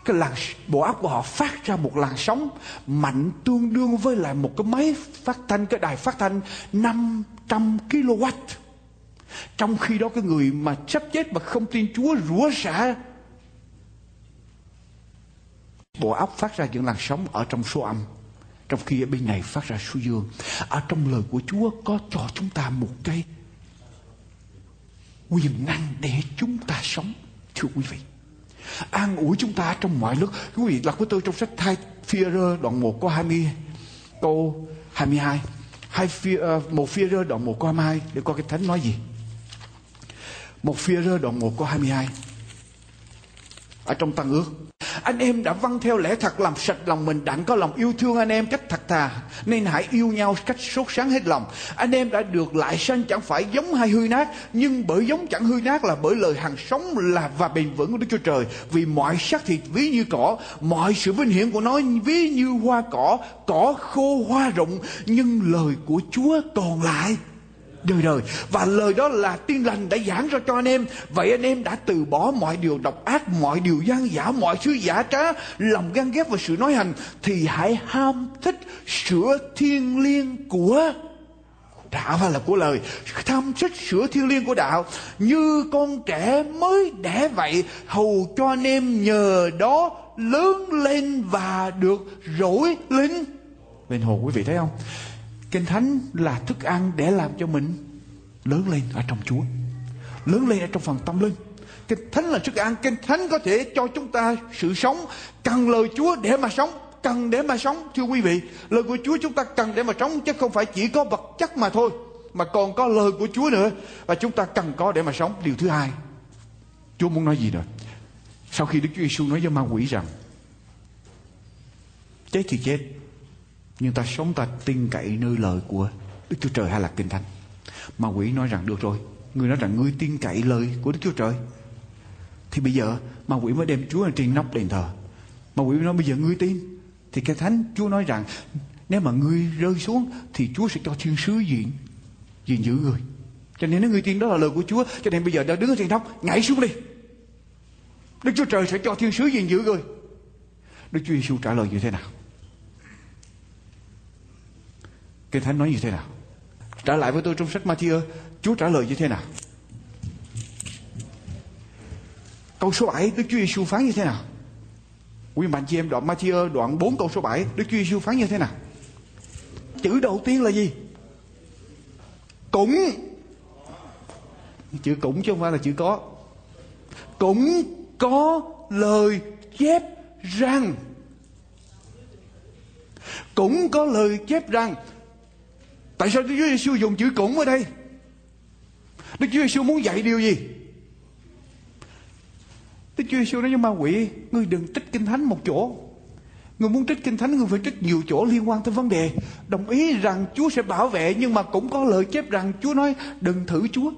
cái làn bộ óc của họ phát ra một làn sóng mạnh tương đương với lại một cái máy phát thanh, cái đài phát thanh 500 kW trong khi đó cái người mà sắp chết mà không tin Chúa rủa xả bộ óc phát ra những làn sóng ở trong số âm trong khi ở bên này phát ra số dương. Ở trong lời của Chúa có cho chúng ta một cái quyền năng để chúng ta sống thưa quý vị. An ủi chúng ta trong mọi lúc. Quý vị đọc với tôi trong sách thai phi rơ đoạn 1 có 20 câu 22 hai. Phi, uh, một phi rơ đoạn 1 câu 22 để coi cái thánh nói gì một phía rơ đoạn 1 có 22 ở trong tăng ước, anh em đã vâng theo lẽ thật làm sạch lòng mình, đặng có lòng yêu thương anh em cách thật thà, nên hãy yêu nhau cách sốt sáng hết lòng. Anh em đã được lại sanh chẳng phải giống hay hư nát, nhưng bởi giống chẳng hư nát là bởi lời hàng sống là và bền vững của Đức Chúa Trời. Vì mọi xác thịt ví như cỏ, mọi sự vinh hiển của nó ví như hoa cỏ cỏ khô hoa rụng, nhưng lời của Chúa còn lại đời đời. Và lời đó là tiên lành đã giảng ra cho anh em. Vậy anh em đã từ bỏ mọi điều độc ác, mọi điều gian giả mọi thứ giả trá, lòng gan ghét và sự nói hành, thì hãy ham thích sữa thiên liêng của đạo hay là của lời. Tham thích sửa thiên liêng của đạo. Như con trẻ mới đẻ vậy, hầu cho anh em nhờ đó lớn lên và được rỗi linh linh hồn quý vị thấy không? Kinh Thánh là thức ăn để làm cho mình lớn lên ở trong Chúa. Lớn lên ở trong phần tâm linh. Kinh Thánh là thức ăn. Kinh Thánh có thể cho chúng ta sự sống. Cần lời Chúa để mà sống. Cần để mà sống. Thưa quý vị, lời của Chúa chúng ta cần để mà sống. Chứ không phải chỉ có vật chất mà thôi. Mà còn có lời của Chúa nữa. Và chúng ta cần có để mà sống. Điều thứ hai. Chúa muốn nói gì nữa? Sau khi Đức Chúa Giêsu nói với ma quỷ rằng chết thì chết nhưng ta sống ta tin cậy nơi lời của Đức Chúa Trời hay là Kinh Thánh. Mà quỷ nói rằng, được rồi, người nói rằng ngươi tin cậy lời của Đức Chúa Trời. Thì bây giờ ma quỷ mới đem Chúa lên trên nóc đền thờ. Mà quỷ nói, bây giờ ngươi tin. Thì cái thánh Chúa nói rằng, nếu mà ngươi rơi xuống, thì Chúa sẽ cho thiên sứ diện gìn giữ người cho nên nếu ngươi tin đó là lời của Chúa, cho nên bây giờ đã đứng ở trên nóc, nhảy xuống đi. Đức Chúa Trời sẽ cho thiên sứ gìn giữ người Đức Chúa Giêsu trả lời như thế nào? Kinh Thánh nói như thế nào? Trả lại với tôi trong sách Matthew, Chúa trả lời như thế nào? Câu số 7, Đức Chúa Giêsu phán như thế nào? Quý bạn chị em đoạn Matthew đoạn 4 câu số 7, Đức Chúa Giêsu phán như thế nào? Chữ đầu tiên là gì? Cũng Chữ cũng chứ không phải là chữ có Cũng có lời chép rằng Cũng có lời chép rằng Tại sao Đức Chúa Giêsu dùng chữ cũng ở đây? Đức Chúa Giêsu muốn dạy điều gì? Đức Chúa Giêsu nói với ma quỷ, ngươi đừng trích kinh thánh một chỗ. Ngươi muốn trích kinh thánh, ngươi phải trích nhiều chỗ liên quan tới vấn đề. Đồng ý rằng Chúa sẽ bảo vệ, nhưng mà cũng có lời chép rằng Chúa nói đừng thử Chúa.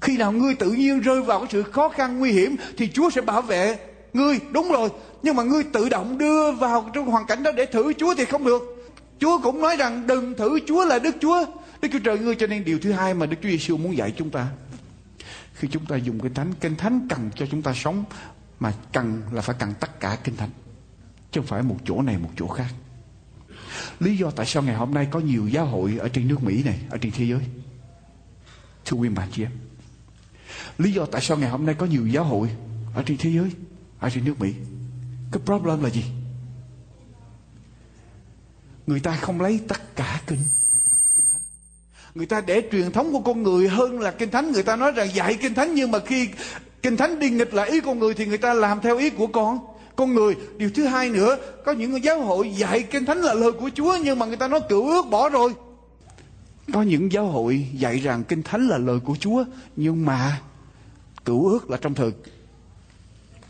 Khi nào ngươi tự nhiên rơi vào cái sự khó khăn nguy hiểm thì Chúa sẽ bảo vệ ngươi. Đúng rồi, nhưng mà ngươi tự động đưa vào trong hoàn cảnh đó để thử Chúa thì không được. Chúa cũng nói rằng đừng thử Chúa là Đức Chúa. Đức Chúa Trời ngươi cho nên điều thứ hai mà Đức Chúa Giêsu muốn dạy chúng ta. Khi chúng ta dùng kinh thánh, kinh thánh cần cho chúng ta sống mà cần là phải cần tất cả kinh thánh. Chứ không phải một chỗ này một chỗ khác. Lý do tại sao ngày hôm nay có nhiều giáo hội ở trên nước Mỹ này, ở trên thế giới. Thưa quý bạn chị em. Lý do tại sao ngày hôm nay có nhiều giáo hội ở trên thế giới, ở trên nước Mỹ. Cái problem là gì? Người ta không lấy tất cả kinh. Người ta để truyền thống của con người hơn là kinh thánh. Người ta nói rằng dạy kinh thánh nhưng mà khi kinh thánh đi nghịch lại ý con người thì người ta làm theo ý của con. Con người, điều thứ hai nữa, có những giáo hội dạy kinh thánh là lời của chúa nhưng mà người ta nói cựu ước bỏ rồi. Có những giáo hội dạy rằng kinh thánh là lời của chúa nhưng mà cựu ước là trong thời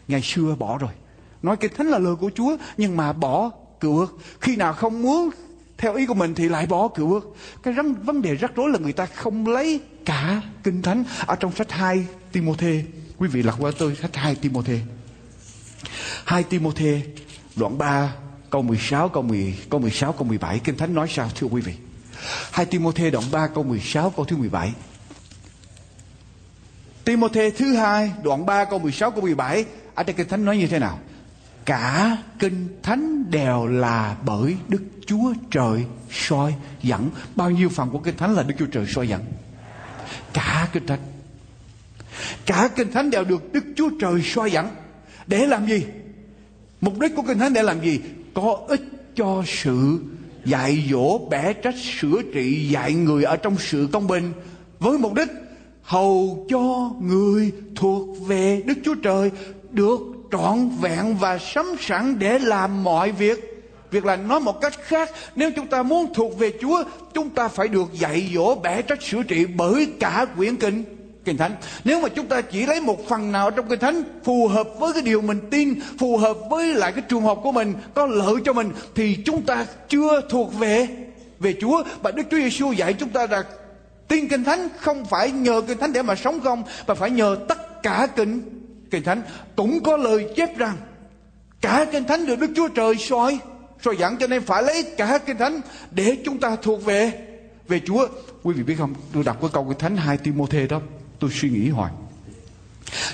ngày xưa bỏ rồi. Nói kinh thánh là lời của chúa nhưng mà bỏ cựu ước. Khi nào không muốn theo ý của mình thì lại bỏ cựu ước. Cái rắn, vấn đề rắc rối là người ta không lấy cả kinh thánh. Ở trong sách 2 Timôthê quý vị lật qua tôi sách 2 Timôthê. 2 Timôthê đoạn 3 câu 16 câu 10 câu 16 câu 17 kinh thánh nói sao thưa quý vị? 2 Timôthê đoạn 3 câu 16 câu thứ 17 Timôthê thứ hai đoạn 3 câu 16 câu 17 ở trên kinh thánh nói như thế nào? Cả kinh thánh đều là bởi Đức Chúa Trời soi dẫn. Bao nhiêu phần của kinh thánh là Đức Chúa Trời soi dẫn? Cả kinh thánh. Cả kinh thánh đều được Đức Chúa Trời soi dẫn. Để làm gì? Mục đích của kinh thánh để làm gì? Có ích cho sự dạy dỗ, bẻ trách, sửa trị, dạy người ở trong sự công bình. Với mục đích hầu cho người thuộc về Đức Chúa Trời được trọn vẹn và sắm sẵn để làm mọi việc. Việc là nói một cách khác, nếu chúng ta muốn thuộc về Chúa, chúng ta phải được dạy dỗ bẻ trách sửa trị bởi cả quyển kinh Kinh Thánh. Nếu mà chúng ta chỉ lấy một phần nào trong Kinh Thánh phù hợp với cái điều mình tin, phù hợp với lại cái trường hợp của mình, có lợi cho mình thì chúng ta chưa thuộc về về Chúa và Đức Chúa Giêsu dạy chúng ta là tin Kinh Thánh không phải nhờ Kinh Thánh để mà sống không mà phải nhờ tất cả Kinh Kinh Thánh cũng có lời chép rằng cả Kinh Thánh được Đức Chúa Trời soi soi dẫn cho nên phải lấy cả Kinh Thánh để chúng ta thuộc về về Chúa. Quý vị biết không, tôi đọc cái câu Kinh Thánh 2 Timôthê đó, tôi suy nghĩ hoài.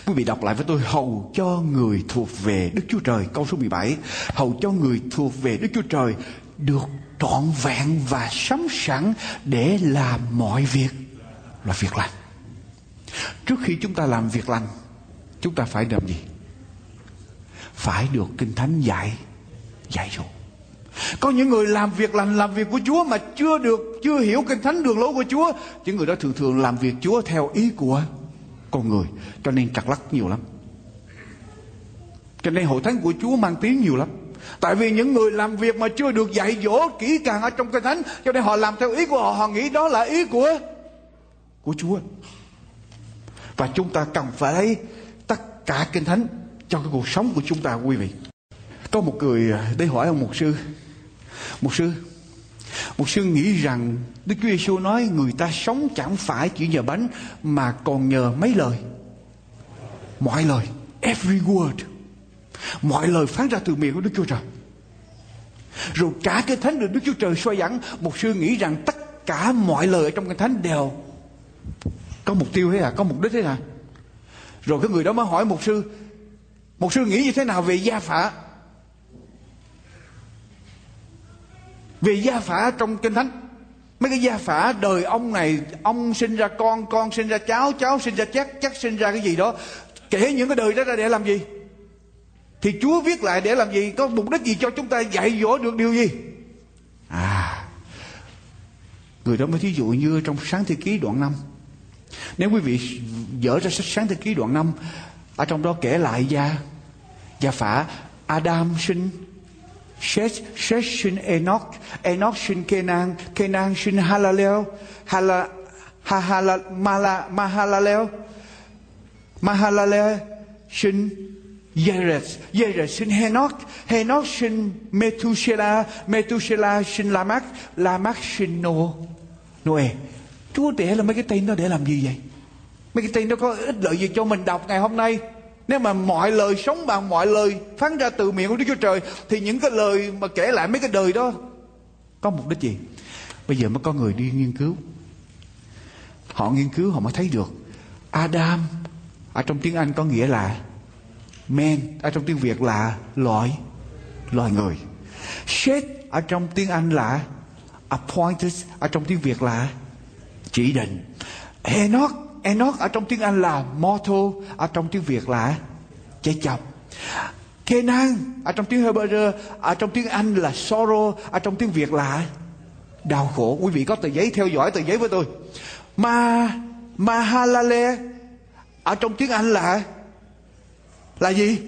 Quý vị đọc lại với tôi hầu cho người thuộc về Đức Chúa Trời câu số 17 hầu cho người thuộc về Đức Chúa Trời được trọn vẹn và sắm sẵn để làm mọi việc là việc lành. Trước khi chúng ta làm việc lành chúng ta phải làm gì? Phải được kinh thánh dạy dạy dỗ có những người làm việc lành, làm việc của Chúa mà chưa được, chưa hiểu kinh thánh đường lối của Chúa. Những người đó thường thường làm việc Chúa theo ý của con người, cho nên trật lắc nhiều lắm. Cho nên hội thánh của Chúa mang tiếng nhiều lắm. Tại vì những người làm việc mà chưa được dạy dỗ kỹ càng ở trong kinh thánh, Cho nên họ làm theo ý của họ Họ nghĩ đó là ý của của Chúa. Và chúng ta cần phải cả kinh thánh cho cái cuộc sống của chúng ta, quý vị. Có một người à, đi hỏi ông mục sư. Mục sư mục sư nghĩ rằng đức chúa giêsu nói người ta sống chẳng phải chỉ nhờ bánh mà còn nhờ mấy lời? Mọi lời, every word. Mọi lời phát ra từ miệng của đức chúa trời. Rồi cả cái thánh được đức chúa trời soi dẫn, mục sư nghĩ rằng tất cả mọi lời ở trong cái thánh đều có mục tiêu thế à? Có mục đích thế à? Rồi cái người đó mới hỏi mục sư Mục sư nghĩ như thế nào về gia phả? Về gia phả trong Kinh Thánh. Mấy cái gia phả đời ông này Ông sinh ra con, con sinh ra cháu Cháu sinh ra chắc, chắc sinh ra cái gì đó. Kể những cái đời đó ra để làm gì? Thì Chúa viết lại để làm gì? Có mục đích gì cho chúng ta dạy dỗ được điều gì? À Người đó mới thí dụ như trong sáng thế ký đoạn 5 nếu quý vị dở ra sách sáng thế ký đoạn 5 ở trong đó kể lại gia gia phả Adam sinh Seth, Seth sinh Enoch, Enoch sinh Kenan, Kenan sinh Halalel, Hala, Hahala, Mala, Mahalalel, Mahalalel sinh Jered, Jered sinh Henoch, Henoch sinh Methuselah, Methuselah sinh Lamach, Lamach sinh Noe. Noe. Chúa để là mấy cái tên đó để làm gì vậy? Mấy cái tên đó có ích lợi gì cho mình đọc ngày hôm nay? Nếu mà mọi lời sống bằng mọi lời phán ra từ miệng của Đức Chúa Trời thì những cái lời mà kể lại mấy cái đời đó có mục đích gì? Bây giờ mới có người đi nghiên cứu. Họ nghiên cứu họ mới thấy được Adam ở trong tiếng Anh có nghĩa là man, ở trong tiếng Việt là loài loài người. Seth ở trong tiếng Anh là appointed, ở trong tiếng Việt là chỉ định. Enoch Enoch ở trong tiếng Anh là mortal, ở trong tiếng Việt là chết chóc. Kenan ở trong tiếng Hebrew, ở trong tiếng Anh là sorrow, ở trong tiếng Việt là đau khổ. Quý vị có tờ giấy theo dõi tờ giấy với tôi. Ma mahalale ở trong tiếng Anh là là gì?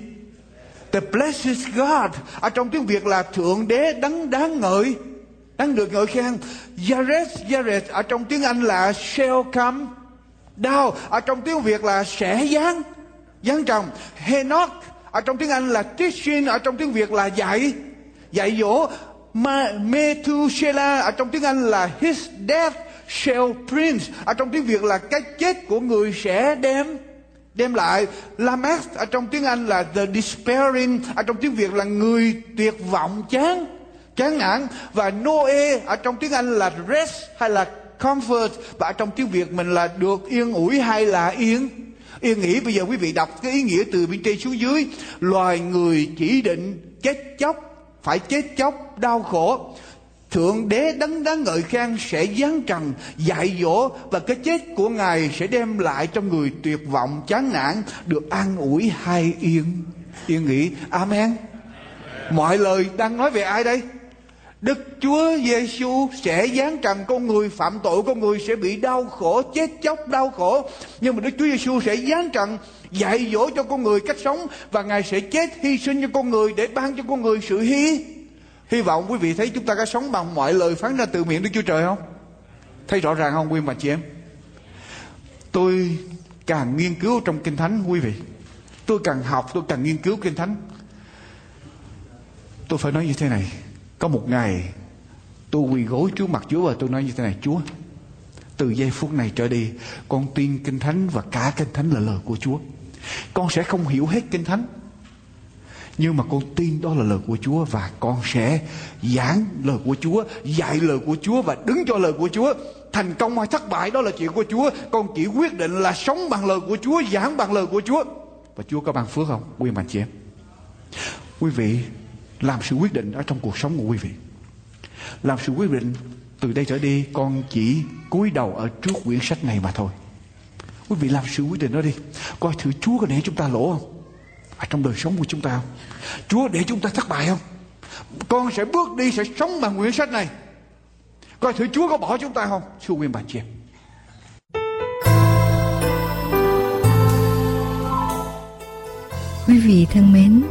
The blessed God, ở trong tiếng Việt là thượng đế đấng đáng ngợi đáng được ngợi khen Yares Yares ở trong tiếng Anh là shall come down ở trong tiếng Việt là sẽ giáng giáng trồng. Henoch ở trong tiếng Anh là teaching ở trong tiếng Việt là dạy dạy dỗ. Ma, Methuselah ở trong tiếng Anh là his death shall prince ở trong tiếng Việt là cái chết của người sẽ đem đem lại. Lamech ở trong tiếng Anh là the despairing ở trong tiếng Việt là người tuyệt vọng chán chán nản. Và Noe ở trong tiếng Anh là rest hay là comfort. Và ở trong tiếng Việt mình là được yên ủi hay là yên yên nghỉ. Bây giờ quý vị đọc cái ý nghĩa từ bên trên xuống dưới. Loài người chỉ định chết chóc, phải chết chóc, đau khổ. Thượng đế đấng đáng ngợi khen sẽ giáng trần, dạy dỗ. Và cái chết của Ngài sẽ đem lại cho người tuyệt vọng, chán nản, được an ủi hay yên. Yên nghỉ. Amen. Mọi lời đang nói về ai đây? Đức Chúa Giêsu sẽ giáng trần con người phạm tội con người sẽ bị đau khổ chết chóc đau khổ nhưng mà Đức Chúa Giêsu sẽ giáng trần dạy dỗ cho con người cách sống và Ngài sẽ chết hy sinh cho con người để ban cho con người sự hy Hy vọng quý vị thấy chúng ta có sống bằng mọi lời phán ra từ miệng Đức Chúa Trời không? Thấy rõ ràng không quý bà chị em? Tôi càng nghiên cứu trong Kinh Thánh quý vị. Tôi càng học, tôi càng nghiên cứu Kinh Thánh. Tôi phải nói như thế này. Có một ngày tôi quỳ gối trước mặt Chúa và tôi nói như thế này. Chúa, từ giây phút này trở đi, con tin Kinh Thánh và cả Kinh Thánh là lời của Chúa. Con sẽ không hiểu hết Kinh Thánh nhưng mà con tin đó là lời của Chúa và con sẽ giảng lời của Chúa dạy lời của Chúa và đứng cho lời của Chúa thành công hay thất bại đó là chuyện của Chúa con chỉ quyết định là sống bằng lời của Chúa giảng bằng lời của Chúa và Chúa có ban phước không quý mạnh chị em quý vị làm sự quyết định ở trong cuộc sống của quý vị làm sự quyết định từ đây trở đi con chỉ cúi đầu ở trước quyển sách này mà thôi quý vị làm sự quyết định đó đi coi thử Chúa có để chúng ta lỗ không ở trong đời sống của chúng ta không? Chúa để chúng ta thất bại không? Con sẽ bước đi sẽ sống bằng quyển sách này. Coi thử Chúa có bỏ chúng ta không? Thưa quý bà chị em. Quý vị thân mến,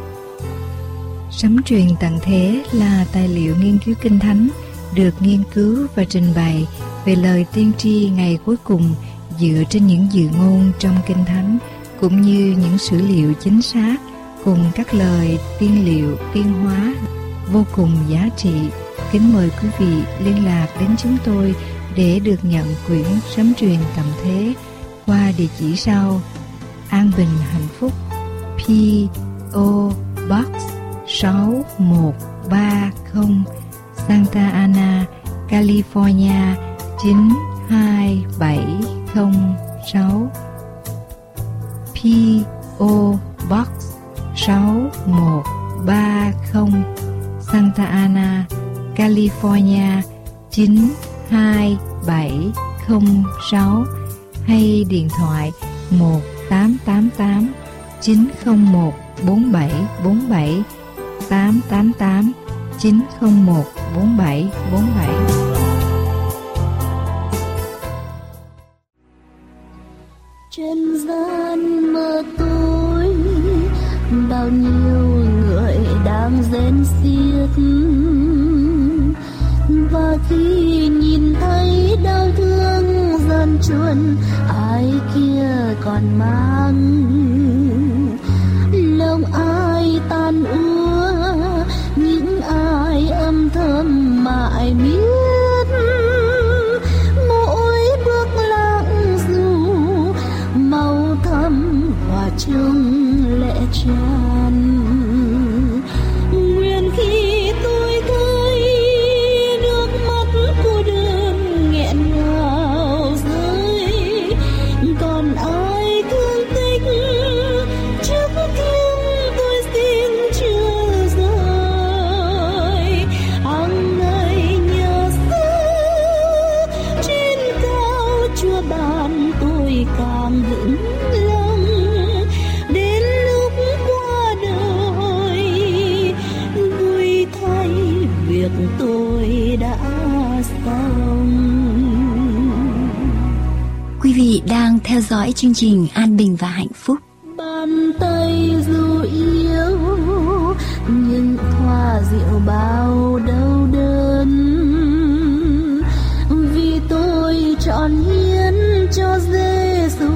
Sấm truyền tặng thế là tài liệu nghiên cứu kinh thánh được nghiên cứu và trình bày về lời tiên tri ngày cuối cùng dựa trên những dự ngôn trong kinh thánh cũng như những sử liệu chính xác cùng các lời tiên liệu, tiên hóa vô cùng giá trị. Kính mời quý vị liên lạc đến chúng tôi để được nhận quyển sấm truyền tầm thế qua địa chỉ sau. An Bình Hạnh Phúc, P O Box 6130 Santa Ana California 92706 P.O. Box 6130 Santa Ana, California 92706 hay điện thoại 1888 901 4747 888 901 4747 trên gian mơ tối, bao nhiêu người đang rên xiết và khi nhìn thấy đau thương dân chuồn ai kia còn mang vị đang theo dõi chương trình An Bình và Hạnh Phúc. bàn tay dù yếu, nhưng thoa rượu bao đau đớn vì tôi chọn hiến cho Giêsu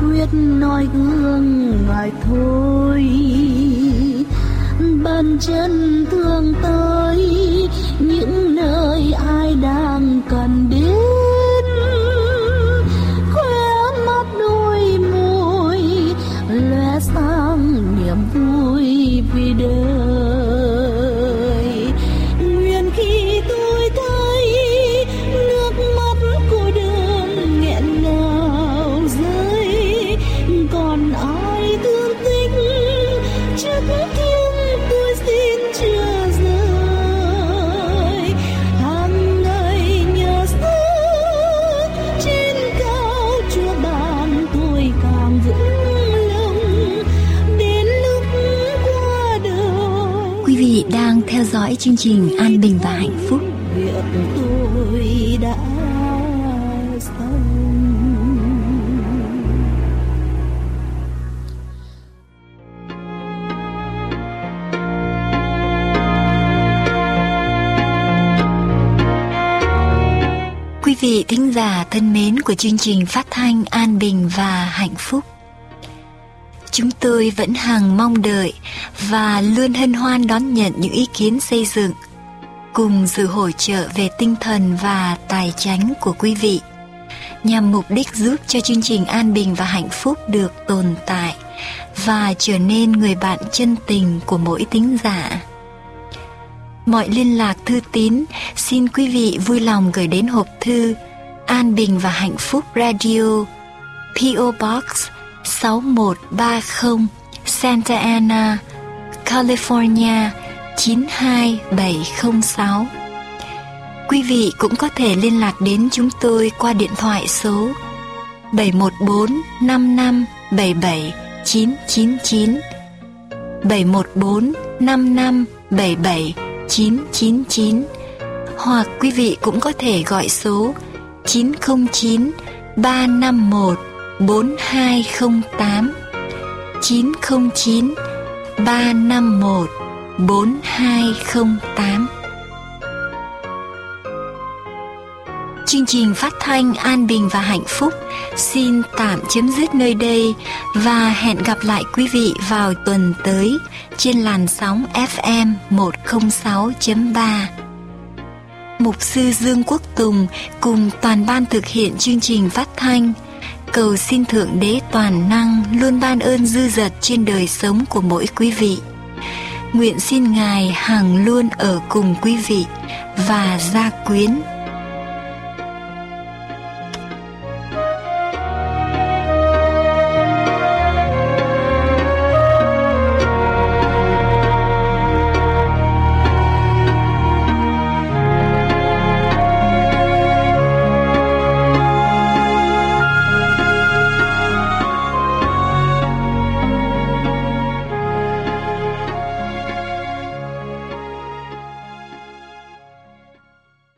quyết noi gương ngài thôi bàn chân thương tôi dõi chương trình An Bình và Hạnh Phúc. việc tôi đã xong Quý vị thính giả thân mến của chương trình phát thanh An Bình và Hạnh Phúc. Chúng tôi vẫn hằng mong đợi và luôn hân hoan đón nhận những ý kiến xây dựng, cùng sự hỗ trợ về tinh thần và tài chánh của quý vị nhằm mục đích giúp cho chương trình An Bình và Hạnh Phúc được tồn tại và trở nên người bạn chân tình của mỗi tính giả. Mọi liên lạc thư tín, xin quý vị vui lòng gửi đến hộp thư An Bình và Hạnh Phúc Radio PO Box 6130 Santa Ana, California 92706. Quý vị cũng có thể liên lạc đến chúng tôi qua điện thoại số 714 55 77 999 714 55 77 999 hoặc quý vị cũng có thể gọi số 909 351 4208 909 351 4208 Chương trình phát thanh An Bình và Hạnh Phúc xin tạm chấm dứt nơi đây và hẹn gặp lại quý vị vào tuần tới trên làn sóng FM 106.3. Mục sư Dương Quốc Tùng cùng toàn ban thực hiện chương trình phát thanh cầu xin Thượng Đế toàn năng luôn ban ơn dư dật trên đời sống của mỗi quý vị. Nguyện xin Ngài hằng luôn ở cùng quý vị và gia quyến